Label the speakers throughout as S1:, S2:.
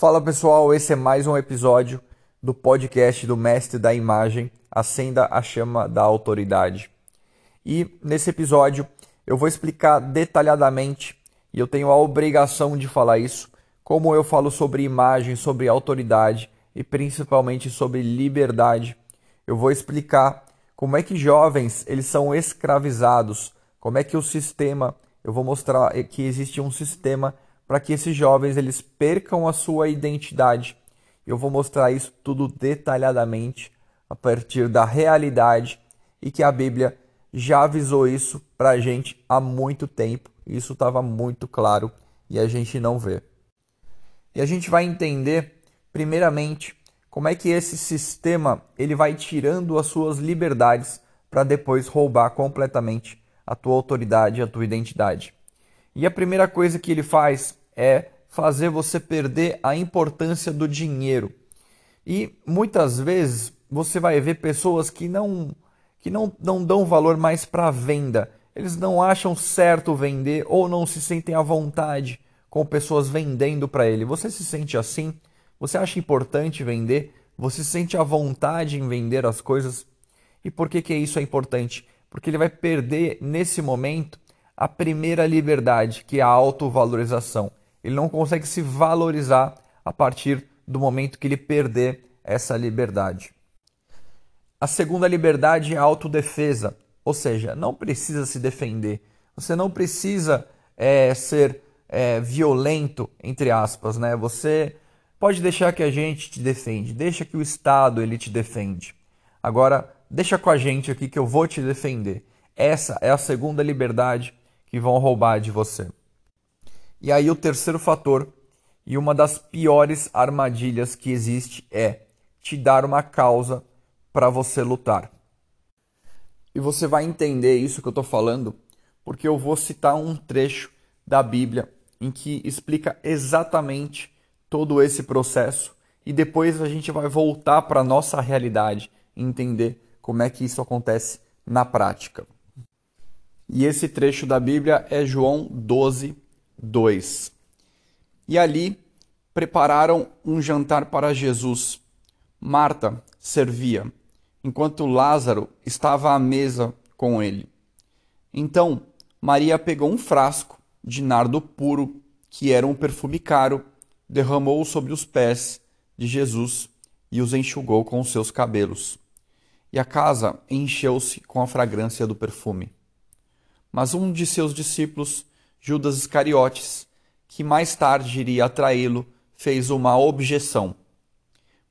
S1: Fala pessoal, esse é mais um episódio do podcast do Mestre da Imagem, Acenda a Chama da Autoridade. E nesse episódio eu vou explicar detalhadamente, e eu tenho a obrigação de falar isso, como eu falo sobre imagem, sobre autoridade e principalmente sobre liberdade. Eu vou explicar como é que jovens eles são escravizados, como é que o sistema, eu vou mostrar que existe um sistema para que esses jovens eles percam a sua identidade. Eu vou mostrar isso tudo detalhadamente a partir da realidade e que a Bíblia já avisou isso para a gente há muito tempo. Isso estava muito claro e a gente não vê. E a gente vai entender, primeiramente, como é que esse sistema ele vai tirando as suas liberdades para depois roubar completamente a tua autoridade, a tua identidade. E a primeira coisa que ele faz é fazer você perder a importância do dinheiro. E muitas vezes você vai ver pessoas que não que não, não dão valor mais para a venda. Eles não acham certo vender ou não se sentem à vontade com pessoas vendendo para ele. Você se sente assim? Você acha importante vender? Você se sente à vontade em vender as coisas? E por que, que isso é importante? Porque ele vai perder nesse momento a primeira liberdade, que é a autovalorização. Ele não consegue se valorizar a partir do momento que ele perder essa liberdade. A segunda liberdade é a autodefesa, ou seja, não precisa se defender. Você não precisa é, ser é, violento, entre aspas, né? Você pode deixar que a gente te defende, deixa que o Estado ele te defende. Agora, deixa com a gente aqui que eu vou te defender. Essa é a segunda liberdade que vão roubar de você. E aí o terceiro fator e uma das piores armadilhas que existe é te dar uma causa para você lutar. E você vai entender isso que eu estou falando, porque eu vou citar um trecho da Bíblia em que explica exatamente todo esse processo e depois a gente vai voltar para a nossa realidade e entender como é que isso acontece na prática. E esse trecho da Bíblia é João 12, 2. E ali prepararam um jantar para Jesus. Marta servia, enquanto Lázaro estava à mesa com ele. Então Maria pegou um frasco de nardo puro, que era um perfume caro, derramou-o sobre os pés de Jesus e os enxugou com os seus cabelos. E a casa encheu-se com a fragrância do perfume. Mas um de seus discípulos Judas Iscariotes, que mais tarde iria atraí-lo, fez uma objeção.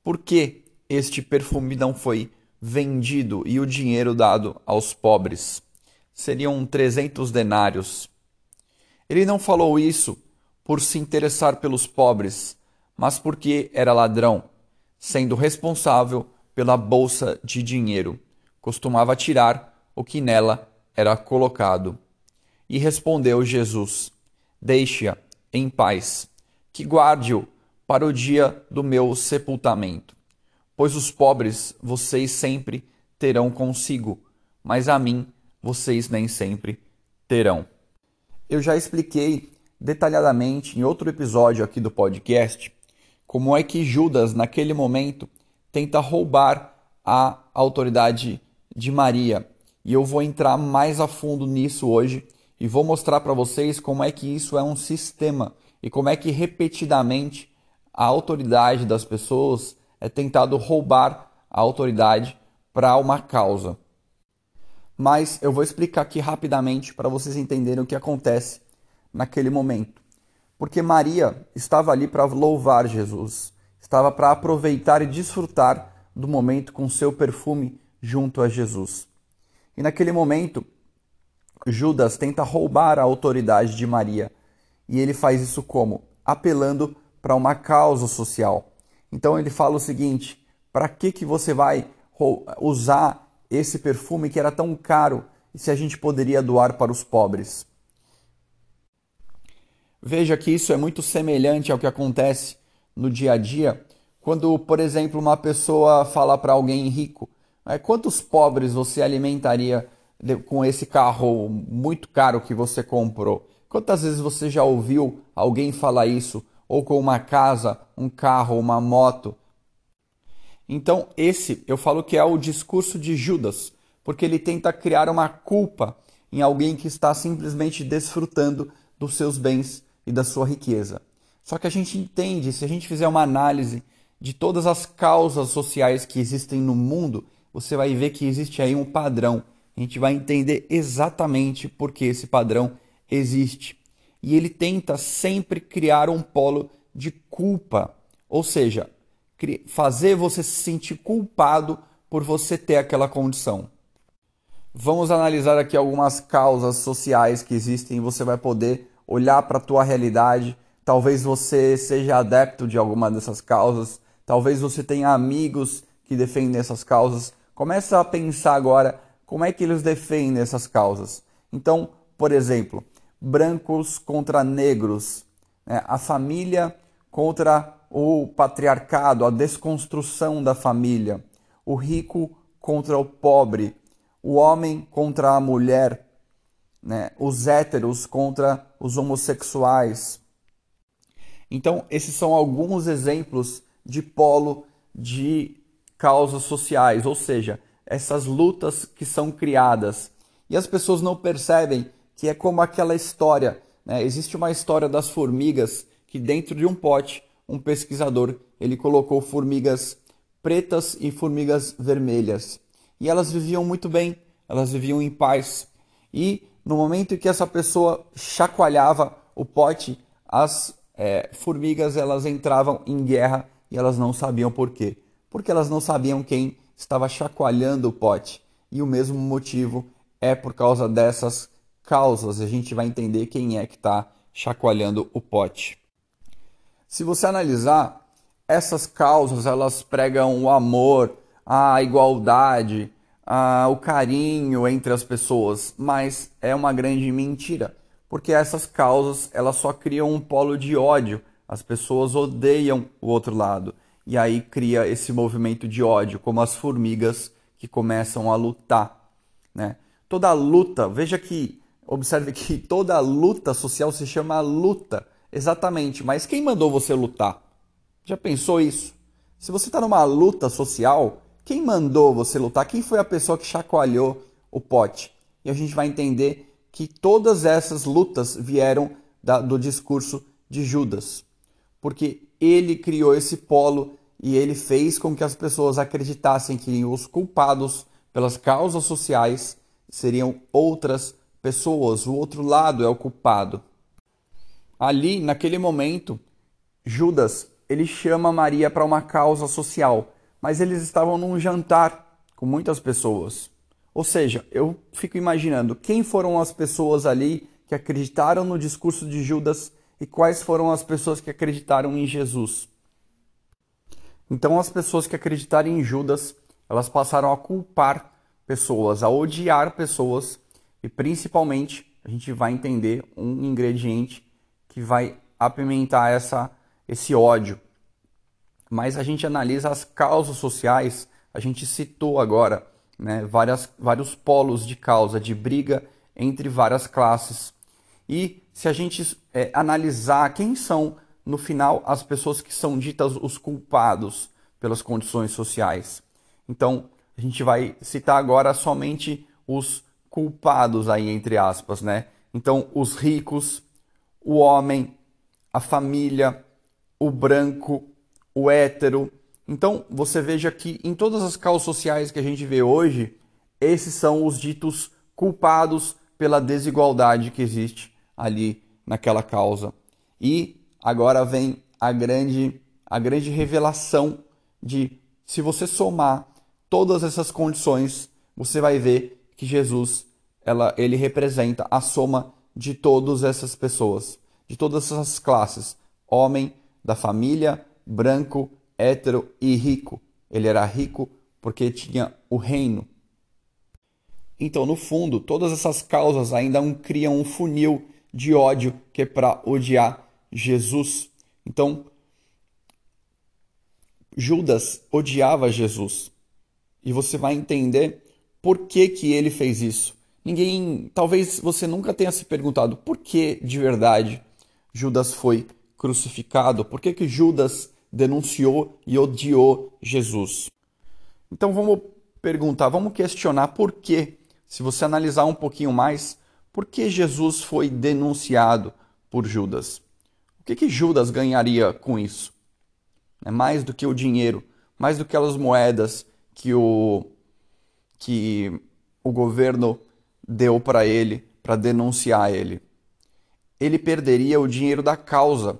S1: Por que este perfume não foi vendido e o dinheiro dado aos pobres? Seriam trezentos denários. Ele não falou isso por se interessar pelos pobres, mas porque era ladrão, sendo responsável pela bolsa de dinheiro. Costumava tirar o que nela era colocado. E respondeu Jesus: Deixe-a em paz, que guarde-o para o dia do meu sepultamento. Pois os pobres vocês sempre terão consigo, mas a mim vocês nem sempre terão. Eu já expliquei detalhadamente em outro episódio aqui do podcast como é que Judas, naquele momento, tenta roubar a autoridade de Maria. E eu vou entrar mais a fundo nisso hoje e vou mostrar para vocês como é que isso é um sistema e como é que repetidamente a autoridade das pessoas é tentado roubar a autoridade para uma causa. Mas eu vou explicar aqui rapidamente para vocês entenderem o que acontece naquele momento. Porque Maria estava ali para louvar Jesus, estava para aproveitar e desfrutar do momento com seu perfume junto a Jesus. E naquele momento, Judas tenta roubar a autoridade de Maria. E ele faz isso como? Apelando para uma causa social. Então ele fala o seguinte: para que, que você vai usar esse perfume que era tão caro se a gente poderia doar para os pobres? Veja que isso é muito semelhante ao que acontece no dia a dia quando, por exemplo, uma pessoa fala para alguém rico: quantos pobres você alimentaria com esse carro muito caro que você comprou? Quantas vezes você já ouviu alguém falar isso? ou com uma casa, um carro, uma moto. Então, esse eu falo que é o discurso de Judas, porque ele tenta criar uma culpa em alguém que está simplesmente desfrutando dos seus bens e da sua riqueza. Só que a gente entende, se a gente fizer uma análise de todas as causas sociais que existem no mundo, você vai ver que existe aí um padrão. A gente vai entender exatamente por que esse padrão existe. E ele tenta sempre criar um polo de culpa, ou seja, fazer você se sentir culpado por você ter aquela condição. Vamos analisar aqui algumas causas sociais que existem e você vai poder olhar para a tua realidade. Talvez você seja adepto de alguma dessas causas, talvez você tenha amigos que defendem essas causas. Começa a pensar agora como é que eles defendem essas causas. Então, por exemplo, brancos contra negros, né? a família contra o patriarcado, a desconstrução da família, o rico contra o pobre, o homem contra a mulher, né? os héteros contra os homossexuais. Então, esses são alguns exemplos de polo de causas sociais, ou seja, essas lutas que são criadas. E as pessoas não percebem que é como aquela história. Né? Existe uma história das formigas que dentro de um pote, um pesquisador ele colocou formigas pretas e formigas vermelhas. E elas viviam muito bem, elas viviam em paz. E no momento em que essa pessoa chacoalhava o pote, as é, formigas elas entravam em guerra e elas não sabiam por quê. Porque elas não sabiam quem estava chacoalhando o pote. E o mesmo motivo é por causa dessas causas. A gente vai entender quem é que está chacoalhando o pote. Se você analisar, essas causas elas pregam o amor, a igualdade, a, o carinho entre as pessoas, mas é uma grande mentira porque essas causas elas só criam um polo de ódio. As pessoas odeiam o outro lado e aí cria esse movimento de ódio, como as formigas que começam a lutar, né? Toda luta, veja que observe que toda luta social se chama luta, exatamente. Mas quem mandou você lutar? Já pensou isso? Se você está numa luta social, quem mandou você lutar? Quem foi a pessoa que chacoalhou o pote? E a gente vai entender que todas essas lutas vieram da, do discurso de Judas, porque ele criou esse polo e ele fez com que as pessoas acreditassem que os culpados pelas causas sociais seriam outras pessoas, o outro lado é o culpado. Ali, naquele momento, Judas, ele chama Maria para uma causa social, mas eles estavam num jantar com muitas pessoas. Ou seja, eu fico imaginando quem foram as pessoas ali que acreditaram no discurso de Judas e quais foram as pessoas que acreditaram em Jesus. Então, as pessoas que acreditaram em Judas, elas passaram a culpar pessoas, a odiar pessoas e principalmente a gente vai entender um ingrediente que vai apimentar essa, esse ódio. Mas a gente analisa as causas sociais, a gente citou agora né, várias, vários polos de causa, de briga entre várias classes. E se a gente é, analisar quem são, no final, as pessoas que são ditas os culpados pelas condições sociais. Então, a gente vai citar agora somente os culpados aí, entre aspas, né? Então, os ricos, o homem, a família, o branco, o hétero, então, você veja que em todas as causas sociais que a gente vê hoje, esses são os ditos culpados pela desigualdade que existe ali naquela causa. E agora vem a grande, a grande revelação de se você somar todas essas condições, você vai ver que Jesus ela, ele representa a soma de todas essas pessoas, de todas essas classes: homem, da família, branco, hétero e rico. Ele era rico porque tinha o reino. Então, no fundo, todas essas causas ainda criam um funil de ódio que é para odiar Jesus. Então, Judas odiava Jesus. E você vai entender por que, que ele fez isso. Ninguém, talvez você nunca tenha se perguntado por que de verdade Judas foi crucificado? Por que, que Judas denunciou e odiou Jesus? Então vamos perguntar, vamos questionar por que, se você analisar um pouquinho mais, por que Jesus foi denunciado por Judas? Que, que Judas ganharia com isso? É mais do que o dinheiro, mais do que aquelas moedas que o, que o governo deu para ele, para denunciar ele. Ele perderia o dinheiro da causa,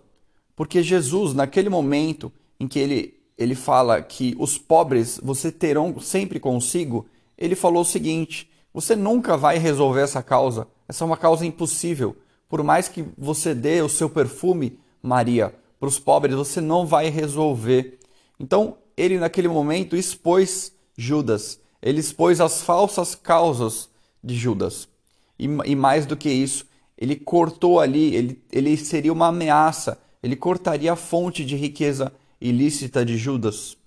S1: porque Jesus, naquele momento em que ele ele fala que os pobres você terão sempre consigo, ele falou o seguinte: você nunca vai resolver essa causa. Essa é uma causa impossível. Por mais que você dê o seu perfume, Maria, para os pobres, você não vai resolver. Então, ele naquele momento expôs Judas. Ele expôs as falsas causas de Judas. E, e mais do que isso, ele cortou ali, ele, ele seria uma ameaça. Ele cortaria a fonte de riqueza ilícita de Judas.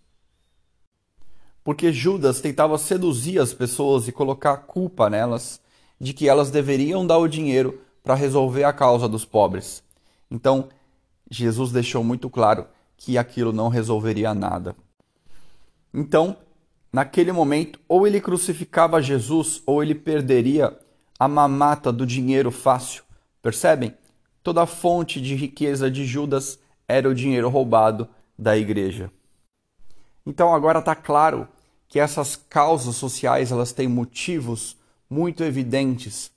S1: Porque Judas tentava seduzir as pessoas e colocar a culpa nelas de que elas deveriam dar o dinheiro para resolver a causa dos pobres. Então, Jesus deixou muito claro que aquilo não resolveria nada. Então, naquele momento, ou ele crucificava Jesus ou ele perderia a mamata do dinheiro fácil. Percebem? Toda a fonte de riqueza de Judas era o dinheiro roubado da igreja. Então agora está claro que essas causas sociais elas têm motivos muito evidentes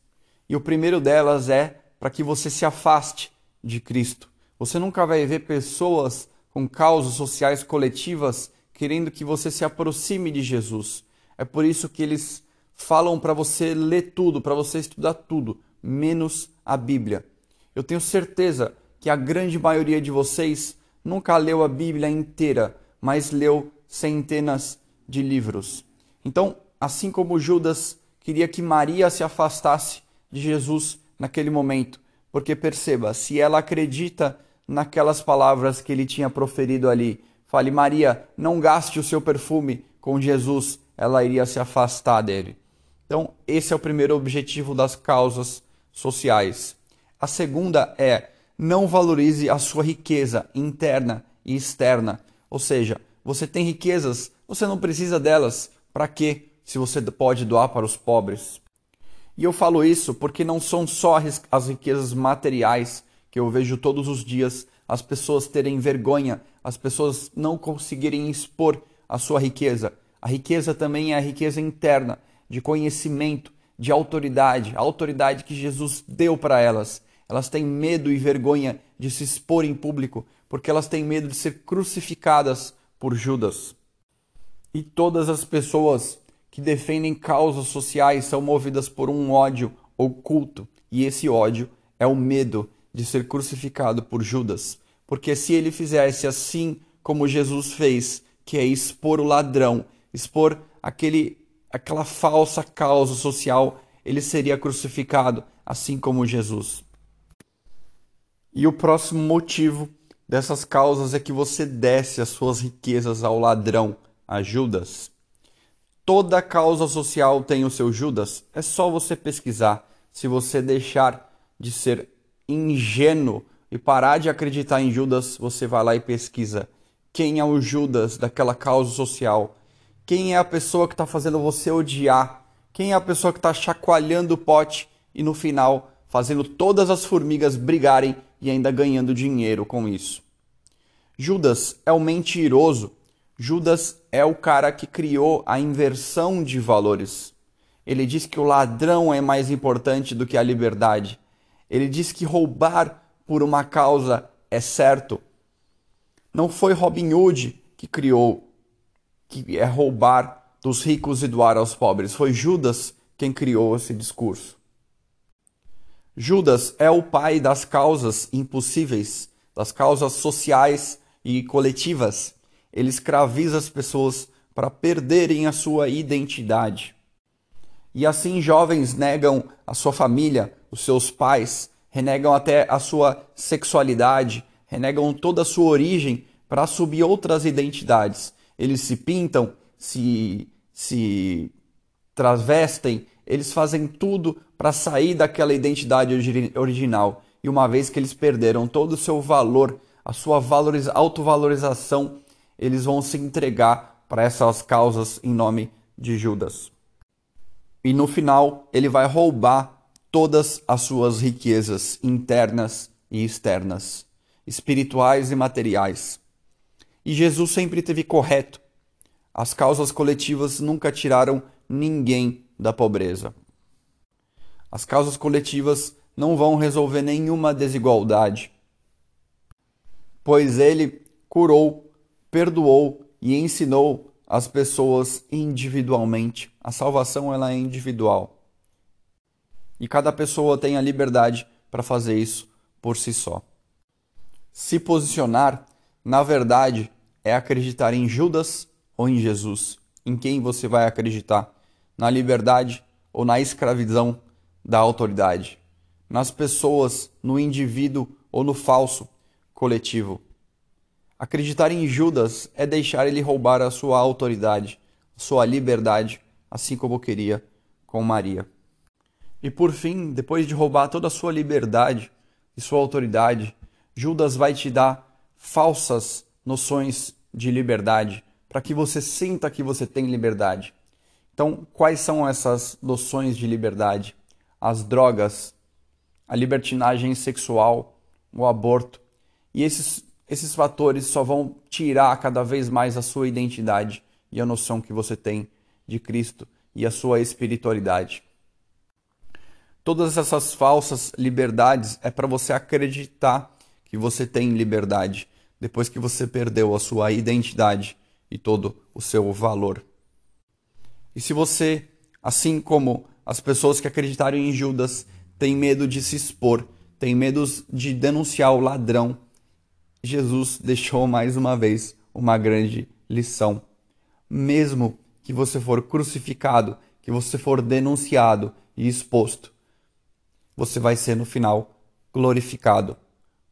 S1: e o primeiro delas é para que você se afaste de Cristo. Você nunca vai ver pessoas com causas sociais coletivas querendo que você se aproxime de Jesus. É por isso que eles falam para você ler tudo, para você estudar tudo, menos a Bíblia. Eu tenho certeza que a grande maioria de vocês nunca leu a Bíblia inteira, mas leu centenas de livros. Então, assim como Judas queria que Maria se afastasse de Jesus naquele momento, porque perceba, se ela acredita naquelas palavras que ele tinha proferido ali, fale Maria, não gaste o seu perfume com Jesus, ela iria se afastar dele. Então, esse é o primeiro objetivo das causas sociais. A segunda é não valorize a sua riqueza interna e externa. Ou seja, você tem riquezas, você não precisa delas. Para quê? Se você pode doar para os pobres. E eu falo isso porque não são só as riquezas materiais que eu vejo todos os dias as pessoas terem vergonha, as pessoas não conseguirem expor a sua riqueza. A riqueza também é a riqueza interna, de conhecimento, de autoridade, a autoridade que Jesus deu para elas. Elas têm medo e vergonha de se expor em público, porque elas têm medo de ser crucificadas por Judas. E todas as pessoas que defendem causas sociais são movidas por um ódio oculto, e esse ódio é o medo de ser crucificado por Judas. Porque se ele fizesse assim como Jesus fez, que é expor o ladrão, expor aquele aquela falsa causa social, ele seria crucificado assim como Jesus. E o próximo motivo dessas causas é que você desse as suas riquezas ao ladrão, a Judas. Toda causa social tem o seu Judas. É só você pesquisar. Se você deixar de ser ingênuo e parar de acreditar em Judas, você vai lá e pesquisa quem é o Judas daquela causa social. Quem é a pessoa que está fazendo você odiar? Quem é a pessoa que está chacoalhando o pote e no final fazendo todas as formigas brigarem e ainda ganhando dinheiro com isso. Judas é o mentiroso. Judas é o cara que criou a inversão de valores. Ele diz que o ladrão é mais importante do que a liberdade. Ele diz que roubar por uma causa é certo. Não foi Robin Hood que criou que é roubar dos ricos e doar aos pobres. Foi Judas quem criou esse discurso. Judas é o pai das causas impossíveis, das causas sociais e coletivas. Ele escraviza as pessoas para perderem a sua identidade. E assim jovens negam a sua família, os seus pais, renegam até a sua sexualidade, renegam toda a sua origem para assumir outras identidades. Eles se pintam, se, se travestem, eles fazem tudo para sair daquela identidade original. E uma vez que eles perderam todo o seu valor a sua valoriza autovalorização, eles vão se entregar para essas causas em nome de Judas. E no final, ele vai roubar todas as suas riquezas internas e externas, espirituais e materiais. E Jesus sempre teve correto. As causas coletivas nunca tiraram ninguém da pobreza. As causas coletivas não vão resolver nenhuma desigualdade, pois ele curou, perdoou e ensinou as pessoas individualmente. A salvação ela é individual. E cada pessoa tem a liberdade para fazer isso por si só. Se posicionar, na verdade, é acreditar em Judas ou em Jesus. Em quem você vai acreditar? Na liberdade ou na escravidão da autoridade? Nas pessoas, no indivíduo ou no falso coletivo? Acreditar em Judas é deixar ele roubar a sua autoridade, a sua liberdade, assim como queria com Maria. E por fim, depois de roubar toda a sua liberdade e sua autoridade, Judas vai te dar falsas noções de liberdade para que você sinta que você tem liberdade. Então, quais são essas noções de liberdade? As drogas, a libertinagem sexual, o aborto. E esses esses fatores só vão tirar cada vez mais a sua identidade e a noção que você tem de Cristo e a sua espiritualidade. Todas essas falsas liberdades é para você acreditar que você tem liberdade depois que você perdeu a sua identidade e todo o seu valor. E se você, assim como as pessoas que acreditaram em Judas, tem medo de se expor, tem medo de denunciar o ladrão, Jesus deixou mais uma vez uma grande lição. Mesmo que você for crucificado, que você for denunciado e exposto, você vai ser no final glorificado,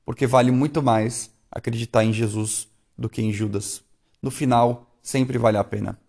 S1: porque vale muito mais acreditar em Jesus do que em Judas. No final, sempre vale a pena.